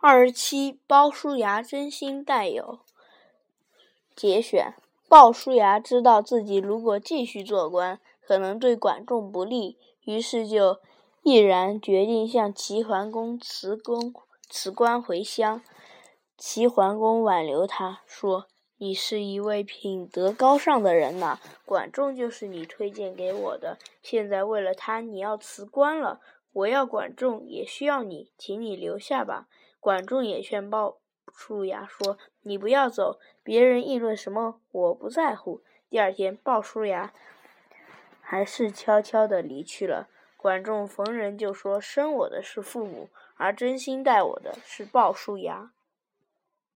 二十七，鲍叔牙真心待友。节选：鲍叔牙知道自己如果继续做官，可能对管仲不利，于是就毅然决定向齐桓公辞公辞官回乡。齐桓公挽留他说：“你是一位品德高尚的人呐，管仲就是你推荐给我的。现在为了他，你要辞官了。我要管仲，也需要你，请你留下吧。”管仲也劝鲍叔牙说：“你不要走，别人议论什么，我不在乎。”第二天，鲍叔牙还是悄悄地离去了。管仲逢人就说：“生我的是父母，而真心待我的是鲍叔牙。”